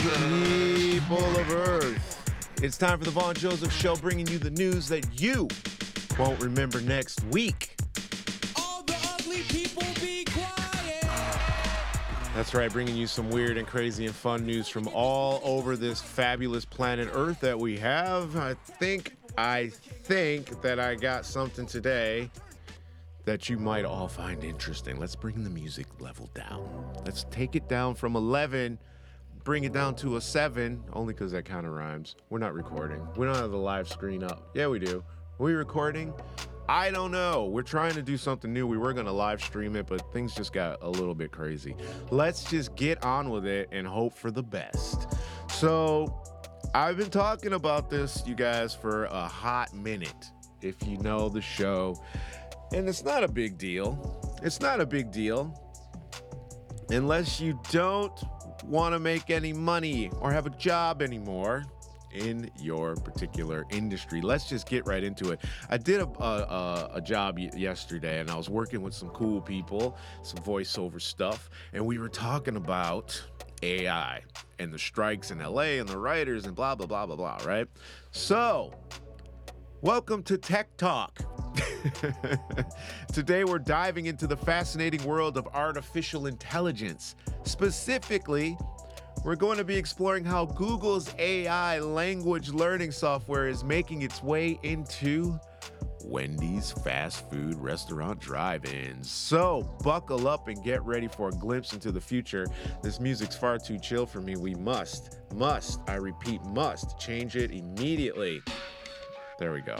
People of Earth. It's time for the Vaughn Johseph Show, bringing you the news that you won't remember next week. All the ugly people be quiet. That's right, bringing you some weird and crazy and fun news from all over this fabulous planet Earth that we have. I think, I think that I got something today that you might all find interesting. Let's bring the music level down. Let's take it down from 11, bring it down to a 7, only because that kind of rhymes. We're not recording. We don't have the live screen up. Yeah, we do. Are we recording? I don't know. We're trying to do something new. We were going to live stream it, but things just got a little bit crazy. Let's just get on with it and hope for the best. So, I've been talking about this, you guys, for a hot minute. If you know the show, and it's not a big deal. It's not a big deal unless you don't want to make any money or have a job anymore in your particular industry. Let's just get right into it. I did a, a, a job yesterday and I was working with some cool people, some voiceover stuff, and we were talking about AI and the strikes in LA and the writers and blah, blah, blah, blah, blah, right? So, welcome to Tech Talk. Today, we're diving into the fascinating world of artificial intelligence. Specifically, we're going to be exploring how Google's AI language learning software is making its way into Wendy's fast food restaurant drive ins. So, buckle up and get ready for a glimpse into the future. This music's far too chill for me. We must, must, I repeat, must change it immediately. There we go.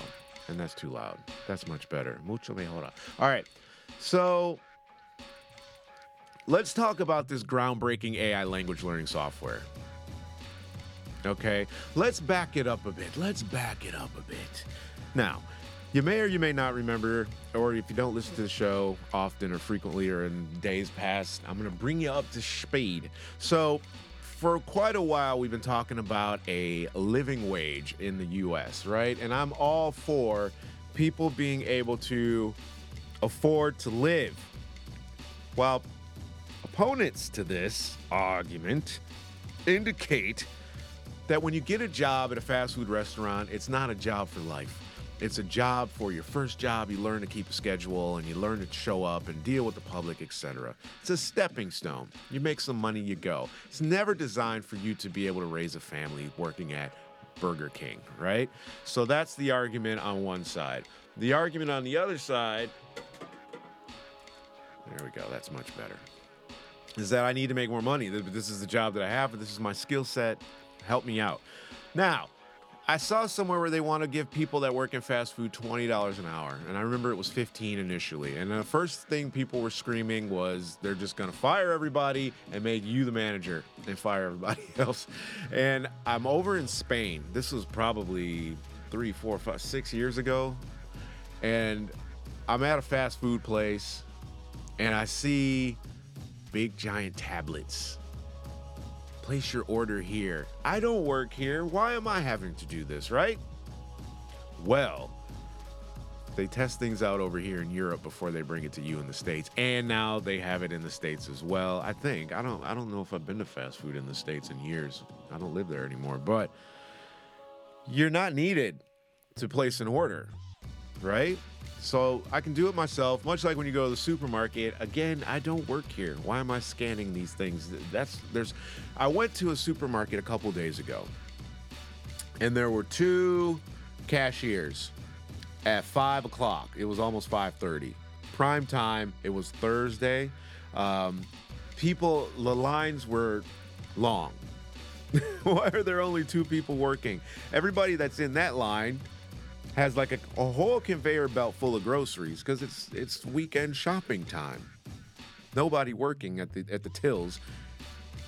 And that's too loud. That's much better. Mucho mejora. All right. So let's talk about this groundbreaking AI language learning software. Okay. Let's back it up a bit. Let's back it up a bit. Now, you may or you may not remember, or if you don't listen to the show often or frequently or in days past, I'm going to bring you up to speed. So, for quite a while, we've been talking about a living wage in the US, right? And I'm all for people being able to afford to live. While opponents to this argument indicate that when you get a job at a fast food restaurant, it's not a job for life. It's a job for your first job. You learn to keep a schedule and you learn to show up and deal with the public, etc. It's a stepping stone. You make some money, you go. It's never designed for you to be able to raise a family working at Burger King, right? So that's the argument on one side. The argument on the other side, there we go, that's much better, is that I need to make more money. This is the job that I have, this is my skill set. Help me out. Now, I saw somewhere where they want to give people that work in fast food $20 an hour. And I remember it was 15 initially. And the first thing people were screaming was they're just going to fire everybody and make you the manager and fire everybody else. And I'm over in Spain. This was probably three, four, five, six years ago. And I'm at a fast food place and I see big giant tablets place your order here. I don't work here. Why am I having to do this, right? Well, they test things out over here in Europe before they bring it to you in the states, and now they have it in the states as well. I think I don't I don't know if I've been to fast food in the states in years. I don't live there anymore, but you're not needed to place an order, right? So I can do it myself, much like when you go to the supermarket. Again, I don't work here. Why am I scanning these things? That's there's I went to a supermarket a couple days ago, and there were two cashiers at five o'clock. It was almost five thirty. Prime time. It was Thursday. Um, people, the lines were long. Why are there only two people working? Everybody that's in that line has like a, a whole conveyor belt full of groceries because it's it's weekend shopping time. Nobody working at the at the tills.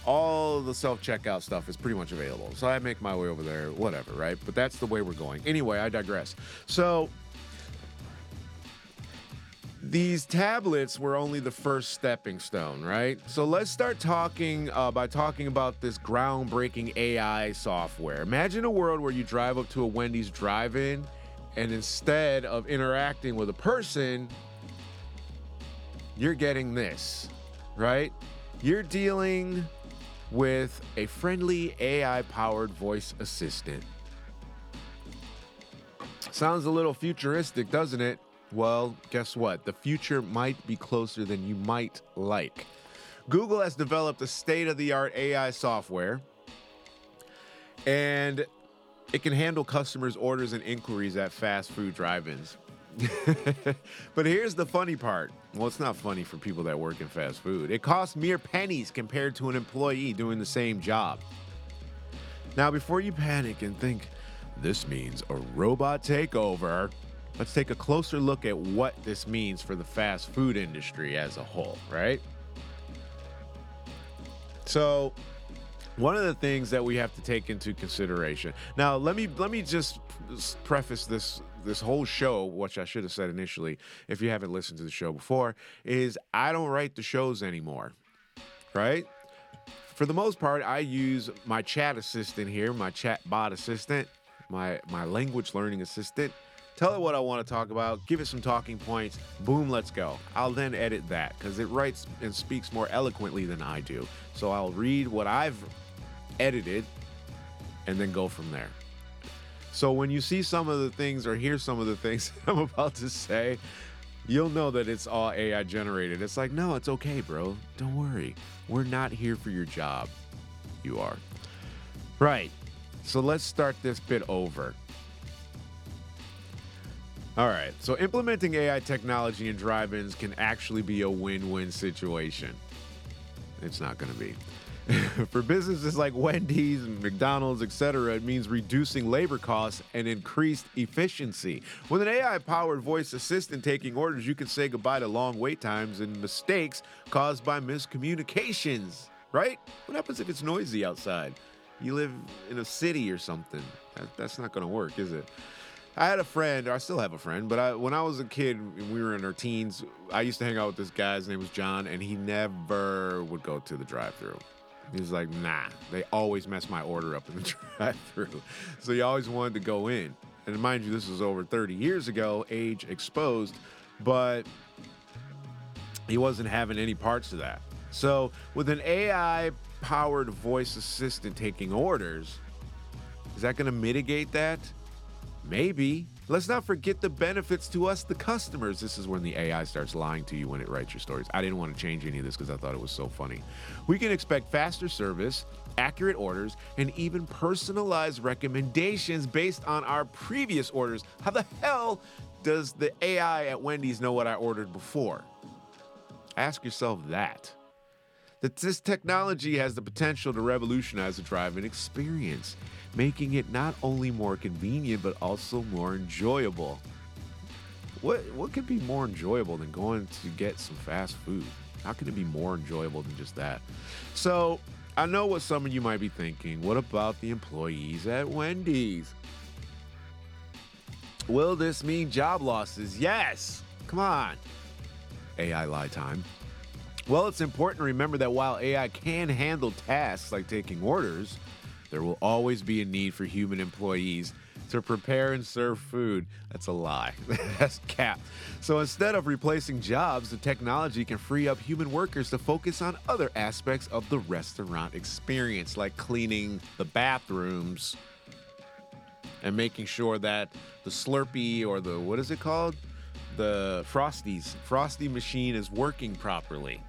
All the self checkout stuff is pretty much available. So I make my way over there, whatever, right? But that's the way we're going. Anyway, I digress. So these tablets were only the first stepping stone, right? So let's start talking uh, by talking about this groundbreaking AI software. Imagine a world where you drive up to a Wendy's drive in and instead of interacting with a person, you're getting this, right? You're dealing with a friendly AI powered voice assistant. Sounds a little futuristic, doesn't it? Well, guess what? The future might be closer than you might like. Google has developed a state of the art AI software, and it can handle customers' orders and inquiries at fast food drive ins. but here's the funny part. Well, it's not funny for people that work in fast food. It costs mere pennies compared to an employee doing the same job. Now, before you panic and think this means a robot takeover, let's take a closer look at what this means for the fast food industry as a whole, right? So, one of the things that we have to take into consideration. Now, let me let me just preface this this whole show, which I should have said initially, if you haven't listened to the show before, is I don't write the shows anymore. Right? For the most part, I use my chat assistant here, my chat bot assistant, my my language learning assistant. Tell it what I want to talk about, give it some talking points, boom, let's go. I'll then edit that because it writes and speaks more eloquently than I do. So I'll read what I've edited and then go from there. So when you see some of the things or hear some of the things I'm about to say, you'll know that it's all AI generated. It's like, no, it's okay, bro. Don't worry. We're not here for your job. You are. Right. So let's start this bit over. All right. So implementing AI technology in drive ins can actually be a win win situation. It's not going to be. For businesses like Wendy's and McDonald's, etc., it means reducing labor costs and increased efficiency. With an AI powered voice assistant taking orders, you can say goodbye to long wait times and mistakes caused by miscommunications, right? What happens if it's noisy outside? You live in a city or something. That, that's not going to work, is it? I had a friend, or I still have a friend, but I, when I was a kid we were in our teens, I used to hang out with this guy. His name was John, and he never would go to the drive through. He's like, nah, they always mess my order up in the drive through. So he always wanted to go in. And mind you, this was over 30 years ago, age exposed, but he wasn't having any parts of that. So with an AI powered voice assistant taking orders, is that going to mitigate that? Maybe. Let's not forget the benefits to us, the customers. This is when the AI starts lying to you when it writes your stories. I didn't want to change any of this because I thought it was so funny. We can expect faster service, accurate orders, and even personalized recommendations based on our previous orders. How the hell does the AI at Wendy's know what I ordered before? Ask yourself that that this technology has the potential to revolutionize the driving experience, making it not only more convenient but also more enjoyable. What what could be more enjoyable than going to get some fast food? How can it be more enjoyable than just that? So, I know what some of you might be thinking. What about the employees at Wendy's? Will this mean job losses? Yes. Come on. AI lie time. Well, it's important to remember that while AI can handle tasks like taking orders, there will always be a need for human employees to prepare and serve food. That's a lie. That's cap. So instead of replacing jobs, the technology can free up human workers to focus on other aspects of the restaurant experience, like cleaning the bathrooms and making sure that the Slurpee or the, what is it called? The Frosties, Frosty machine is working properly.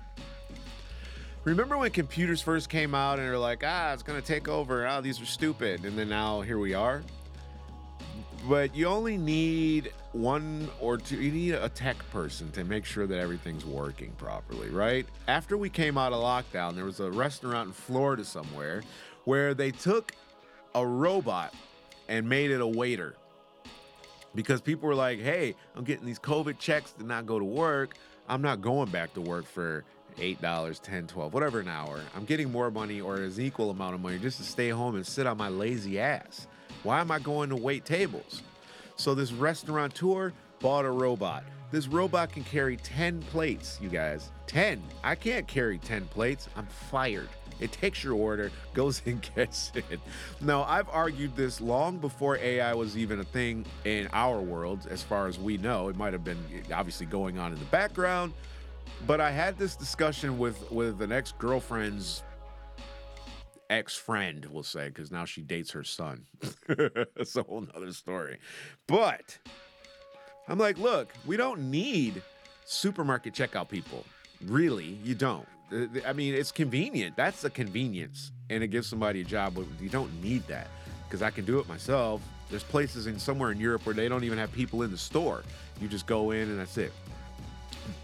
Remember when computers first came out and they're like, ah, it's to take over. Ah, these are stupid. And then now here we are. But you only need one or two, you need a tech person to make sure that everything's working properly, right? After we came out of lockdown, there was a restaurant in Florida somewhere where they took a robot and made it a waiter because people were like, hey, I'm getting these COVID checks to not go to work. I'm not going back to work for eight dollars, ten, twelve, whatever an hour. I'm getting more money or an equal amount of money just to stay home and sit on my lazy ass. Why am I going to wait tables? So this restaurateur bought a robot. This robot can carry 10 plates, you guys. 10. I can't carry 10 plates. I'm fired. It takes your order, goes and gets it. Now, I've argued this long before AI was even a thing in our world, as far as we know. It might have been obviously going on in the background, but I had this discussion with with an ex girlfriend's ex friend, we'll say, because now she dates her son. That's a whole nother story. But I'm like, look, we don't need supermarket checkout people. Really, you don't. I mean, it's convenient. That's a convenience, and it gives somebody a job. But you don't need that because I can do it myself. There's places in somewhere in Europe where they don't even have people in the store. You just go in and that's it.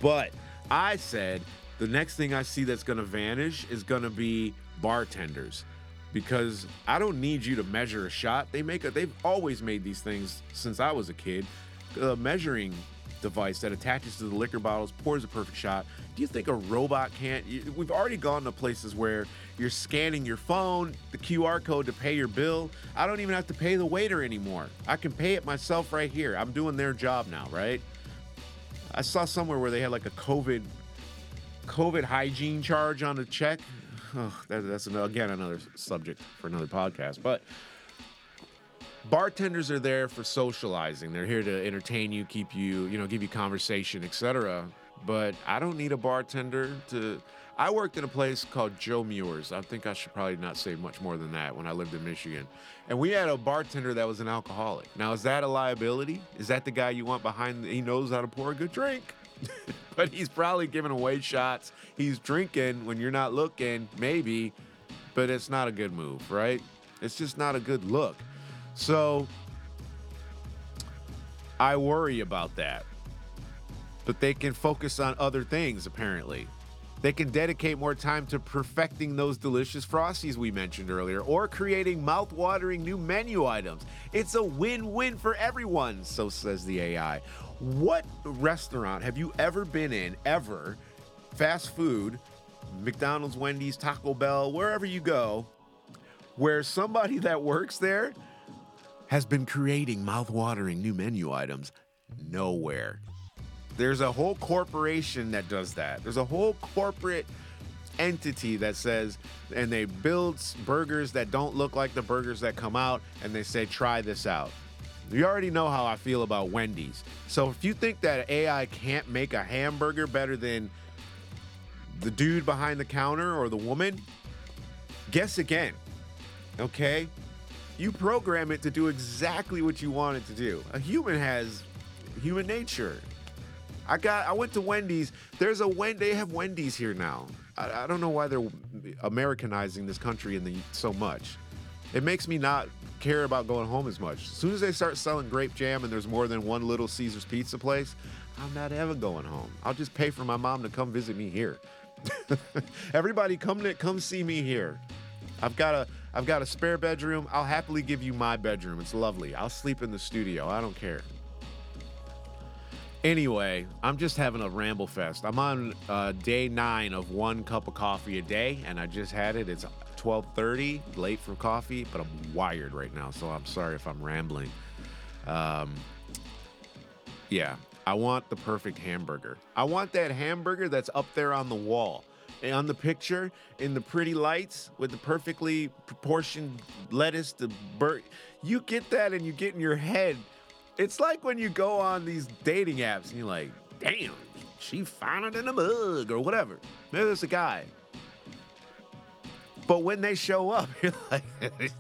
But I said the next thing I see that's to vanish is to be bartenders because I don't need you to measure a shot. They make a, they've always made these things since I was a kid. A measuring device that attaches to the liquor bottles pours a perfect shot. Do you think a robot can't? We've already gone to places where you're scanning your phone, the QR code to pay your bill. I don't even have to pay the waiter anymore. I can pay it myself right here. I'm doing their job now, right? I saw somewhere where they had like a COVID COVID hygiene charge on a check. Oh, that, that's an, again another subject for another podcast. But bartenders are there for socializing. They're here to entertain you, keep you, you know, give you conversation, etc. But I don't need a bartender to. I worked in a place called Joe Muer's. I think I should probably not say much more than that when I lived in Michigan. And we had a bartender that was an alcoholic. Now, is that a liability? Is that the guy you want behind? He knows how to pour a good drink. but he's probably giving away shots. He's drinking when you're not looking, maybe, but it's not a good move, right? It's just not a good look. So I worry about that. But they can focus on other things, apparently. They can dedicate more time to perfecting those delicious frosties we mentioned earlier or creating mouth-watering new menu items. It's a win-win for everyone, so says the AI. What restaurant have you ever been in ever? Fast food, McDonald's, Wendy's, Taco Bell, wherever you go, where somebody that works there has been creating mouth-watering new menu items? Nowhere. There's a whole corporation that does that. There's a whole corporate entity that says, and they build burgers that don't look like the burgers that come out, and they say, try this out. You already know how I feel about Wendy's. So if you think that AI can't make a hamburger better than the dude behind the counter or the woman, guess again. Okay? You program it to do exactly what you want it to do. A human has human nature. I got. I went to Wendy's. There's a Wen. They have Wendy's here now. I, I don't know why they're Americanizing this country in the so much. It makes me not care about going home as much. As soon as they start selling grape jam and there's more than one Little Caesars pizza place, I'm not ever going home. I'll just pay for my mom to come visit me here. Everybody, come to, come see me here. I've got a I've got a spare bedroom. I'll happily give you my bedroom. It's lovely. I'll sleep in the studio. I don't care. Anyway, I'm just having a ramble fest. I'm on uh, day nine of one cup of coffee a day, and I just had it. It's 12:30, late for coffee, but I'm wired right now, so I'm sorry if I'm rambling. Um, yeah, I want the perfect hamburger. I want that hamburger that's up there on the wall, and on the picture, in the pretty lights with the perfectly proportioned lettuce. The bur- you get that, and you get in your head. It's like when you go on these dating apps and you're like, damn, she found it in a mug or whatever. Maybe there's a guy. But when they show up, you're like,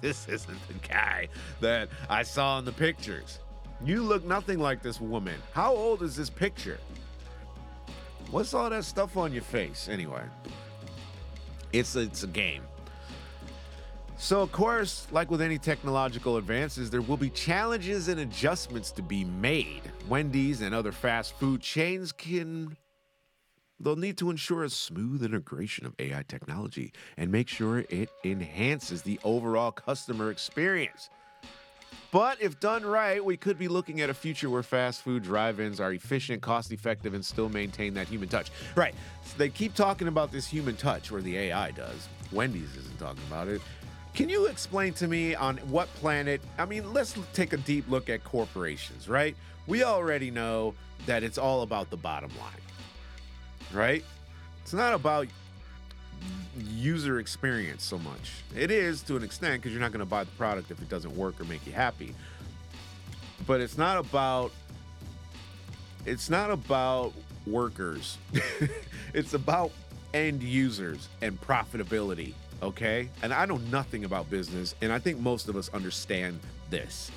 this isn't the guy that I saw in the pictures. You look nothing like this woman. How old is this picture? What's all that stuff on your face anyway? It's it's a game. So, of course, like with any technological advances, there will be challenges and adjustments to be made. Wendy's and other fast food chains can. They'll need to ensure a smooth integration of AI technology and make sure it enhances the overall customer experience. But if done right, we could be looking at a future where fast food drive ins are efficient, cost effective, and still maintain that human touch. Right. So they keep talking about this human touch, where the AI does. Wendy's isn't talking about it. Can you explain to me on what planet? I mean, let's take a deep look at corporations, right? We already know that it's all about the bottom line, right? It's not about user experience so much. It is to an extent because you're not going to buy the product if it doesn't work or make you happy. But it's not about it's not about workers. it's about end users and profitability. Okay? And I know nothing about business, and I think most of us understand this.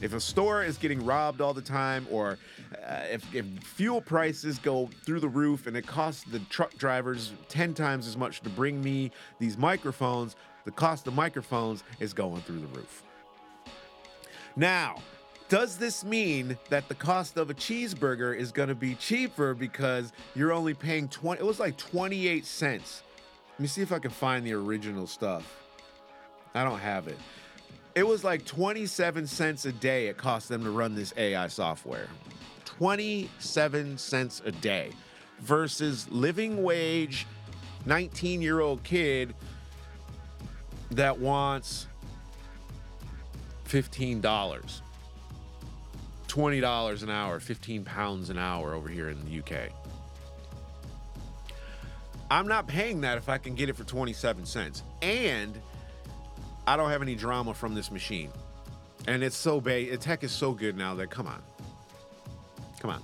If a store is getting robbed all the time, or uh, if, if fuel prices go through the roof and it costs the truck drivers 10 times as much to bring me these microphones, the cost of microphones is going through the roof. Now, does this mean that the cost of a cheeseburger is going to be cheaper because you're only paying 20 it was like 28 cents. Me see if I can find the original stuff. I don't have it. It was like 27 cents a day it cost them to run this AI software. 27 cents a day versus living wage 19 year old kid that wants $15. $20 an hour, 15 pounds an hour over here in the UK. I'm not paying that if I can get it for 27 cents. And I don't have any drama from this machine. And it's so big, tech is so good now that come on. Come on.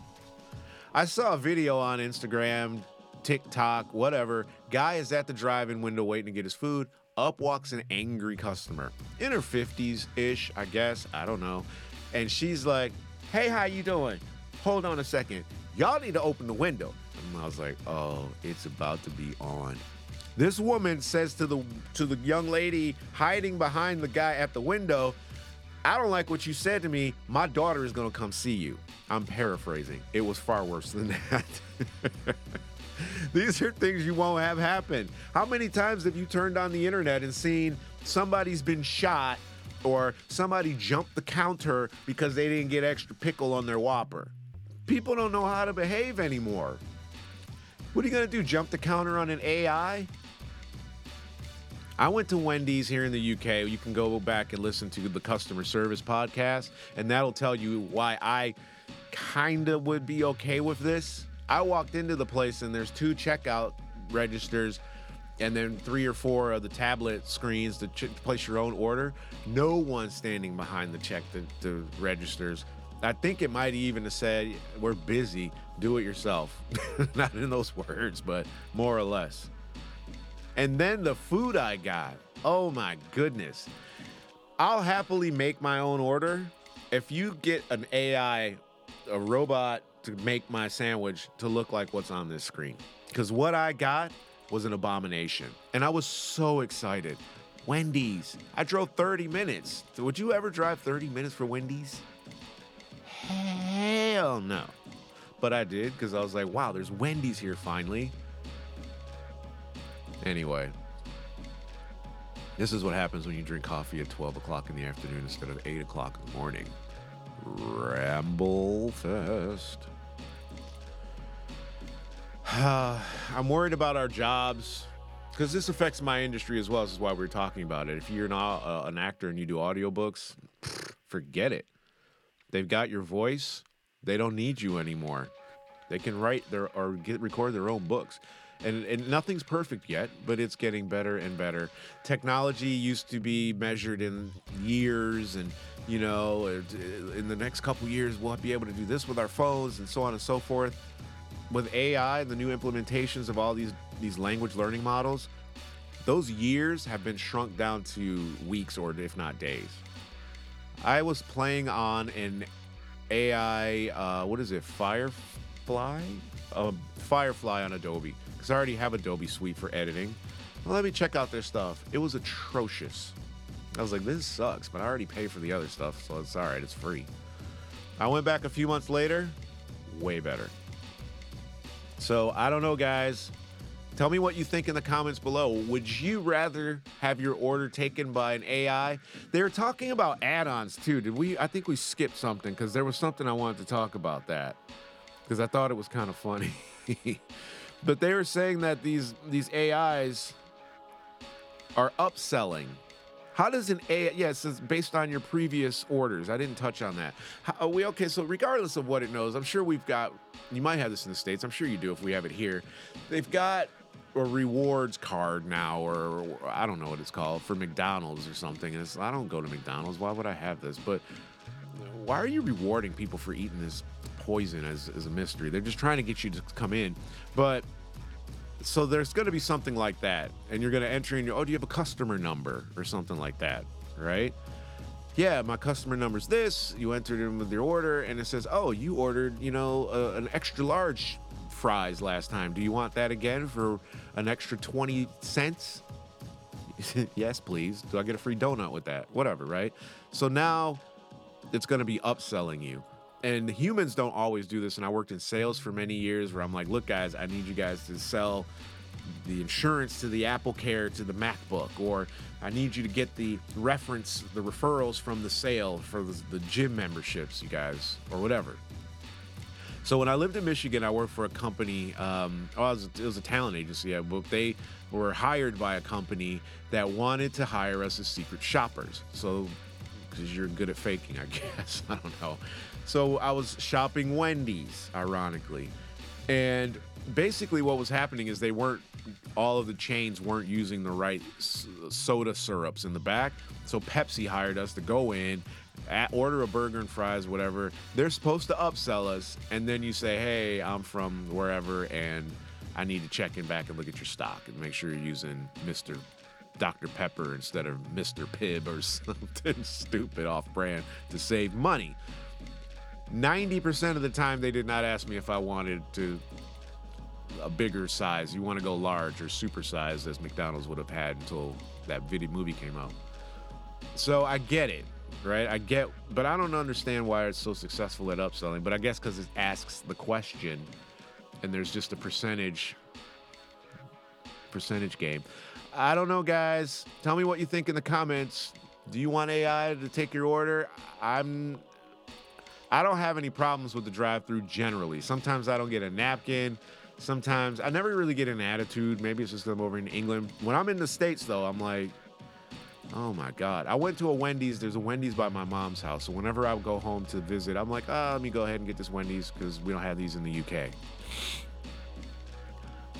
I saw a video on Instagram, TikTok, whatever. Guy is at the drive-in window waiting to get his food. Up walks an angry customer in her 50s ish, I guess. I don't know. And she's like, "Hey, how you doing? Hold on a second. Y'all need to open the window." And I was like, "Oh, it's about to be on." This woman says to the to the young lady hiding behind the guy at the window, "I don't like what you said to me. My daughter is going to come see you." I'm paraphrasing. It was far worse than that. These are things you won't have happen. How many times have you turned on the internet and seen somebody's been shot or somebody jumped the counter because they didn't get extra pickle on their Whopper? People don't know how to behave anymore. What are you going to do? Jump the counter on an AI? I went to Wendy's here in the UK. You can go back and listen to the customer service podcast, and that'll tell you why I kind of would be okay with this. I walked into the place and there's two checkout registers and then three or four of the tablet screens to ch- place your own order. No one standing behind the check the, the registers. I think it might even have said, "We're busy. Do it yourself." Not in those words, but more or less. And then the food I got. Oh my goodness. I'll happily make my own order if you get an AI, a robot to make my sandwich to look like what's on this screen. Because what I got was an abomination. And I was so excited. Wendy's. I drove 30 minutes. Would you ever drive 30 minutes for Wendy's? Hell no. But I did because I was like, wow, there's Wendy's here finally. Anyway, this is what happens when you drink coffee at 12 o'clock in the afternoon instead of 8 o'clock in the morning. Ramble Fest. I'm worried about our jobs because this affects my industry as well. This is why we're talking about it. If you're not uh, an actor and you do audiobooks, forget it. They've got your voice. They don't need you anymore. They can write their or get record their own books. And, and nothing's perfect yet, but it's getting better and better. Technology used to be measured in years, and you know, uh, in the next couple years, we'll be able to do this with our phones and so on and so forth. With AI and the new implementations of all these these language learning models, those years have been shrunk down to weeks or if not days. I was playing on an AI, uh, what is it, Firefly? Uh, Firefly on Adobe, because I already have Adobe Suite for editing. Well, let me check out their stuff. It was atrocious. I was like, this sucks, but I already pay for the other stuff, so it's all right, it's free. I went back a few months later, way better. So I don't know, guys. Tell me what you think in the comments below. Would you rather have your order taken by an AI? They were talking about add-ons too. Did we? I think we skipped something because there was something I wanted to talk about that because I thought it was kind of funny. but they were saying that these these AIs are upselling. How does an AI? Yeah, it based on your previous orders. I didn't touch on that. How, we okay? So regardless of what it knows, I'm sure we've got. You might have this in the states. I'm sure you do if we have it here. They've got a rewards card now, or, I don't know what it's called for McDonald's or something. And I don't go to McDonald's. Why would I have this? But why are you rewarding people for eating this poison as, as a mystery? They're just trying to get you to come in. But so there's going to be something like that, and you're going to enter in your oh, do you have a customer number or something like that, right? Yeah, my customer number's this. You entered in with your order, and it says, oh, you ordered, you know, an extra large fries last time. Do you want that again for an extra 20 cents? yes, please. Do I get a free donut with that? Whatever, right? So now it's going to be upselling you. And humans don't always do this. And I worked in sales for many years where I'm like, look, guys, I need you guys to sell the insurance to the Apple Care to the MacBook, or I need you to get the reference, the referrals from the sale for the, gym memberships, you guys, or whatever. So when I lived in Michigan, I worked for a company. Um, oh, it was, it was a talent agency, but they were hired by a company that wanted to hire us as secret shoppers. So because you're good at faking, I guess. I don't know. So I was shopping Wendy's, ironically, and basically what was happening is they weren't all of the chains weren't using the right soda syrups in the back. So Pepsi hired us to go in, at, order a burger and fries, whatever. They're supposed to upsell us, and then you say, "Hey, I'm from wherever, and I need to check in back and look at your stock and make sure you're using Mister Dr. Pepper instead of Mr. Pibb or something stupid off brand to save money." 90% of the time, they did not ask me if I wanted to a bigger size. You want to go large or super size as McDonald's would have had until that video movie came out. So I get it, right? I get, but I don't understand why it's so successful at upselling. But I guess because it asks the question, and there's just a percentage percentage game. I don't know, guys. Tell me what you think in the comments. Do you want AI to take your order? I'm. I don't have any problems with the drive-through generally. Sometimes I don't get a napkin. Sometimes I never really get an attitude. Maybe it's just 'cause I'm over in England. When I'm in the states, though, I'm like, oh my god. I went to a Wendy's. There's a Wendy's by my mom's house. So whenever I would go home to visit, I'm like, ah, let me go ahead and get this Wendy's because we don't have these in the UK.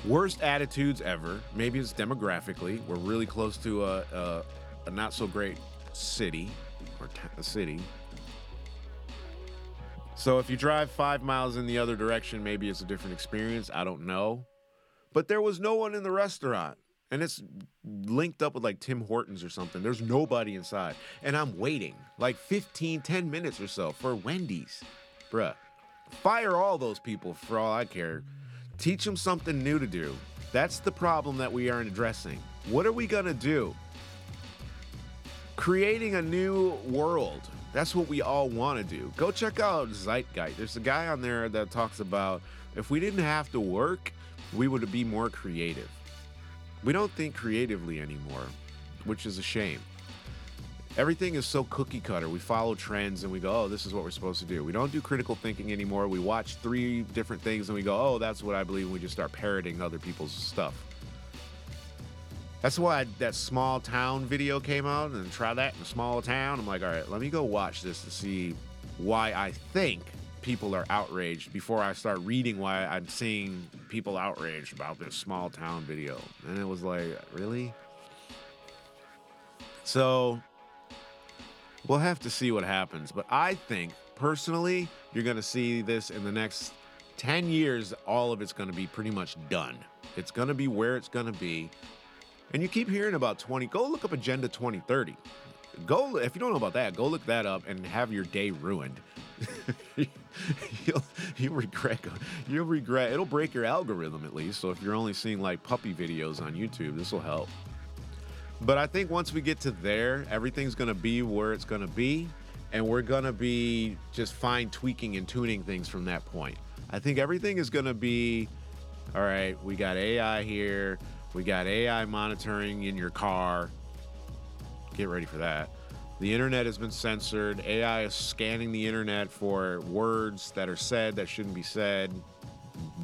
Worst attitudes ever. Maybe it's demographically. We're really close to a, a, a not so great city or t- a city. So if you drive five miles in the other direction, maybe it's a different experience. I don't know. But there was no one in the restaurant. And it's linked up with like Tim Hortons or something. There's nobody inside. And I'm waiting like 15, 10 minutes or so for Wendy's. Bruh. Fire all those people for all I care. Teach them something new to do. That's the problem that we aren't addressing. What are we to do? Creating a new world. That's what we all want to do. Go check out Zeitgeist. There's a guy on there that talks about if we didn't have to work, we would be more creative. We don't think creatively anymore, which is a shame. Everything is so cookie cutter. We follow trends and we go, oh, this is what we're supposed to do. We don't do critical thinking anymore. We watch three different things and we go, oh, that's what I believe. And we just start parroting other people's stuff. That's why that small town video came out and try that in a small town. I'm like, all right, let me go watch this to see why I think people are outraged before I start reading why I'm seeing people outraged about this small town video. And it was like, really? So we'll have to see what happens. But I think personally, you're going to see this in the next 10 years. All of it's going to be pretty much done. It's going to be where it's going to be. And you keep hearing about 20. Go look up Agenda 2030. Go if you don't know about that, go look that up and have your day ruined. you'll you'll regret you'll regret it'll break your algorithm at least. So if you're only seeing like puppy videos on YouTube, this will help. But I think once we get to there, everything's gonna be where it's gonna be, and we're gonna be just fine tweaking and tuning things from that point. I think everything is gonna be all right, we got AI here. We got AI monitoring in your car. Get ready for that. The internet has been censored. AI is scanning the internet for words that are said that shouldn't be said,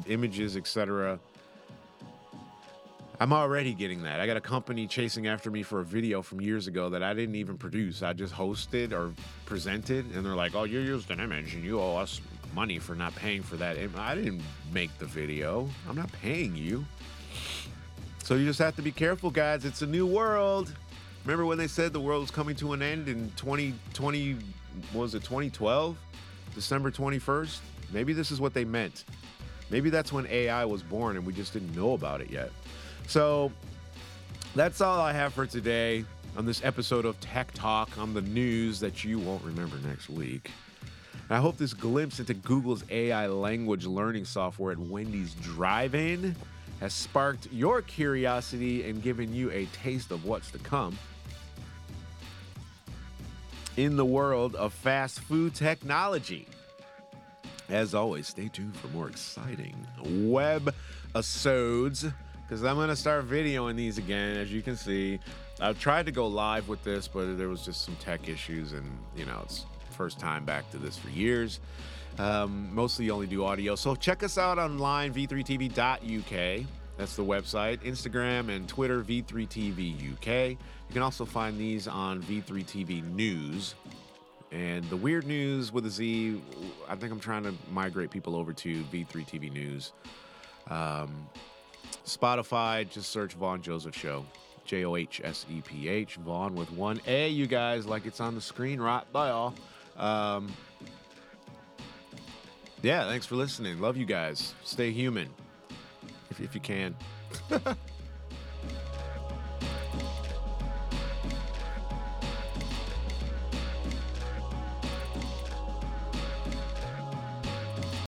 images, etc. I'm already getting that. I got a company chasing after me for a video from years ago that I didn't even produce. I just hosted or presented, and they're like, "Oh, you used an image, and you owe us money for not paying for that." Im-. I didn't make the video. I'm not paying you. So you just have to be careful, guys. It's a new world. Remember when they said the world was coming to an end in 2020? Was it 2012? December 21st? Maybe this is what they meant. Maybe that's when AI was born and we just didn't know about it yet. So that's all I have for today on this episode of Tech Talk on the news that you won't remember next week. I hope this glimpse into Google's AI language learning software at Wendy's Drive-In has sparked your curiosity and given you a taste of what's to come. In the world of fast food technology. As always, stay tuned for more exciting web episodes because I'm going to start videoing these again. As you can see, I've tried to go live with this, but there was just some tech issues, and you know, it's first time back to this for years. Um, mostly only do audio. So check us out online, v3tv.uk. That's the website. Instagram and Twitter, v3tv.uk. You can also find these on v3tv News. And the weird news with a Z, I think I'm trying to migrate people over to V3TV News. Um, Spotify, just search Vaughn Johseph Show. J O H S E P H. Vaughn with one A, you guys, like it's on the screen right there. Um, yeah, thanks for listening. Love you guys. Stay human if, if you can.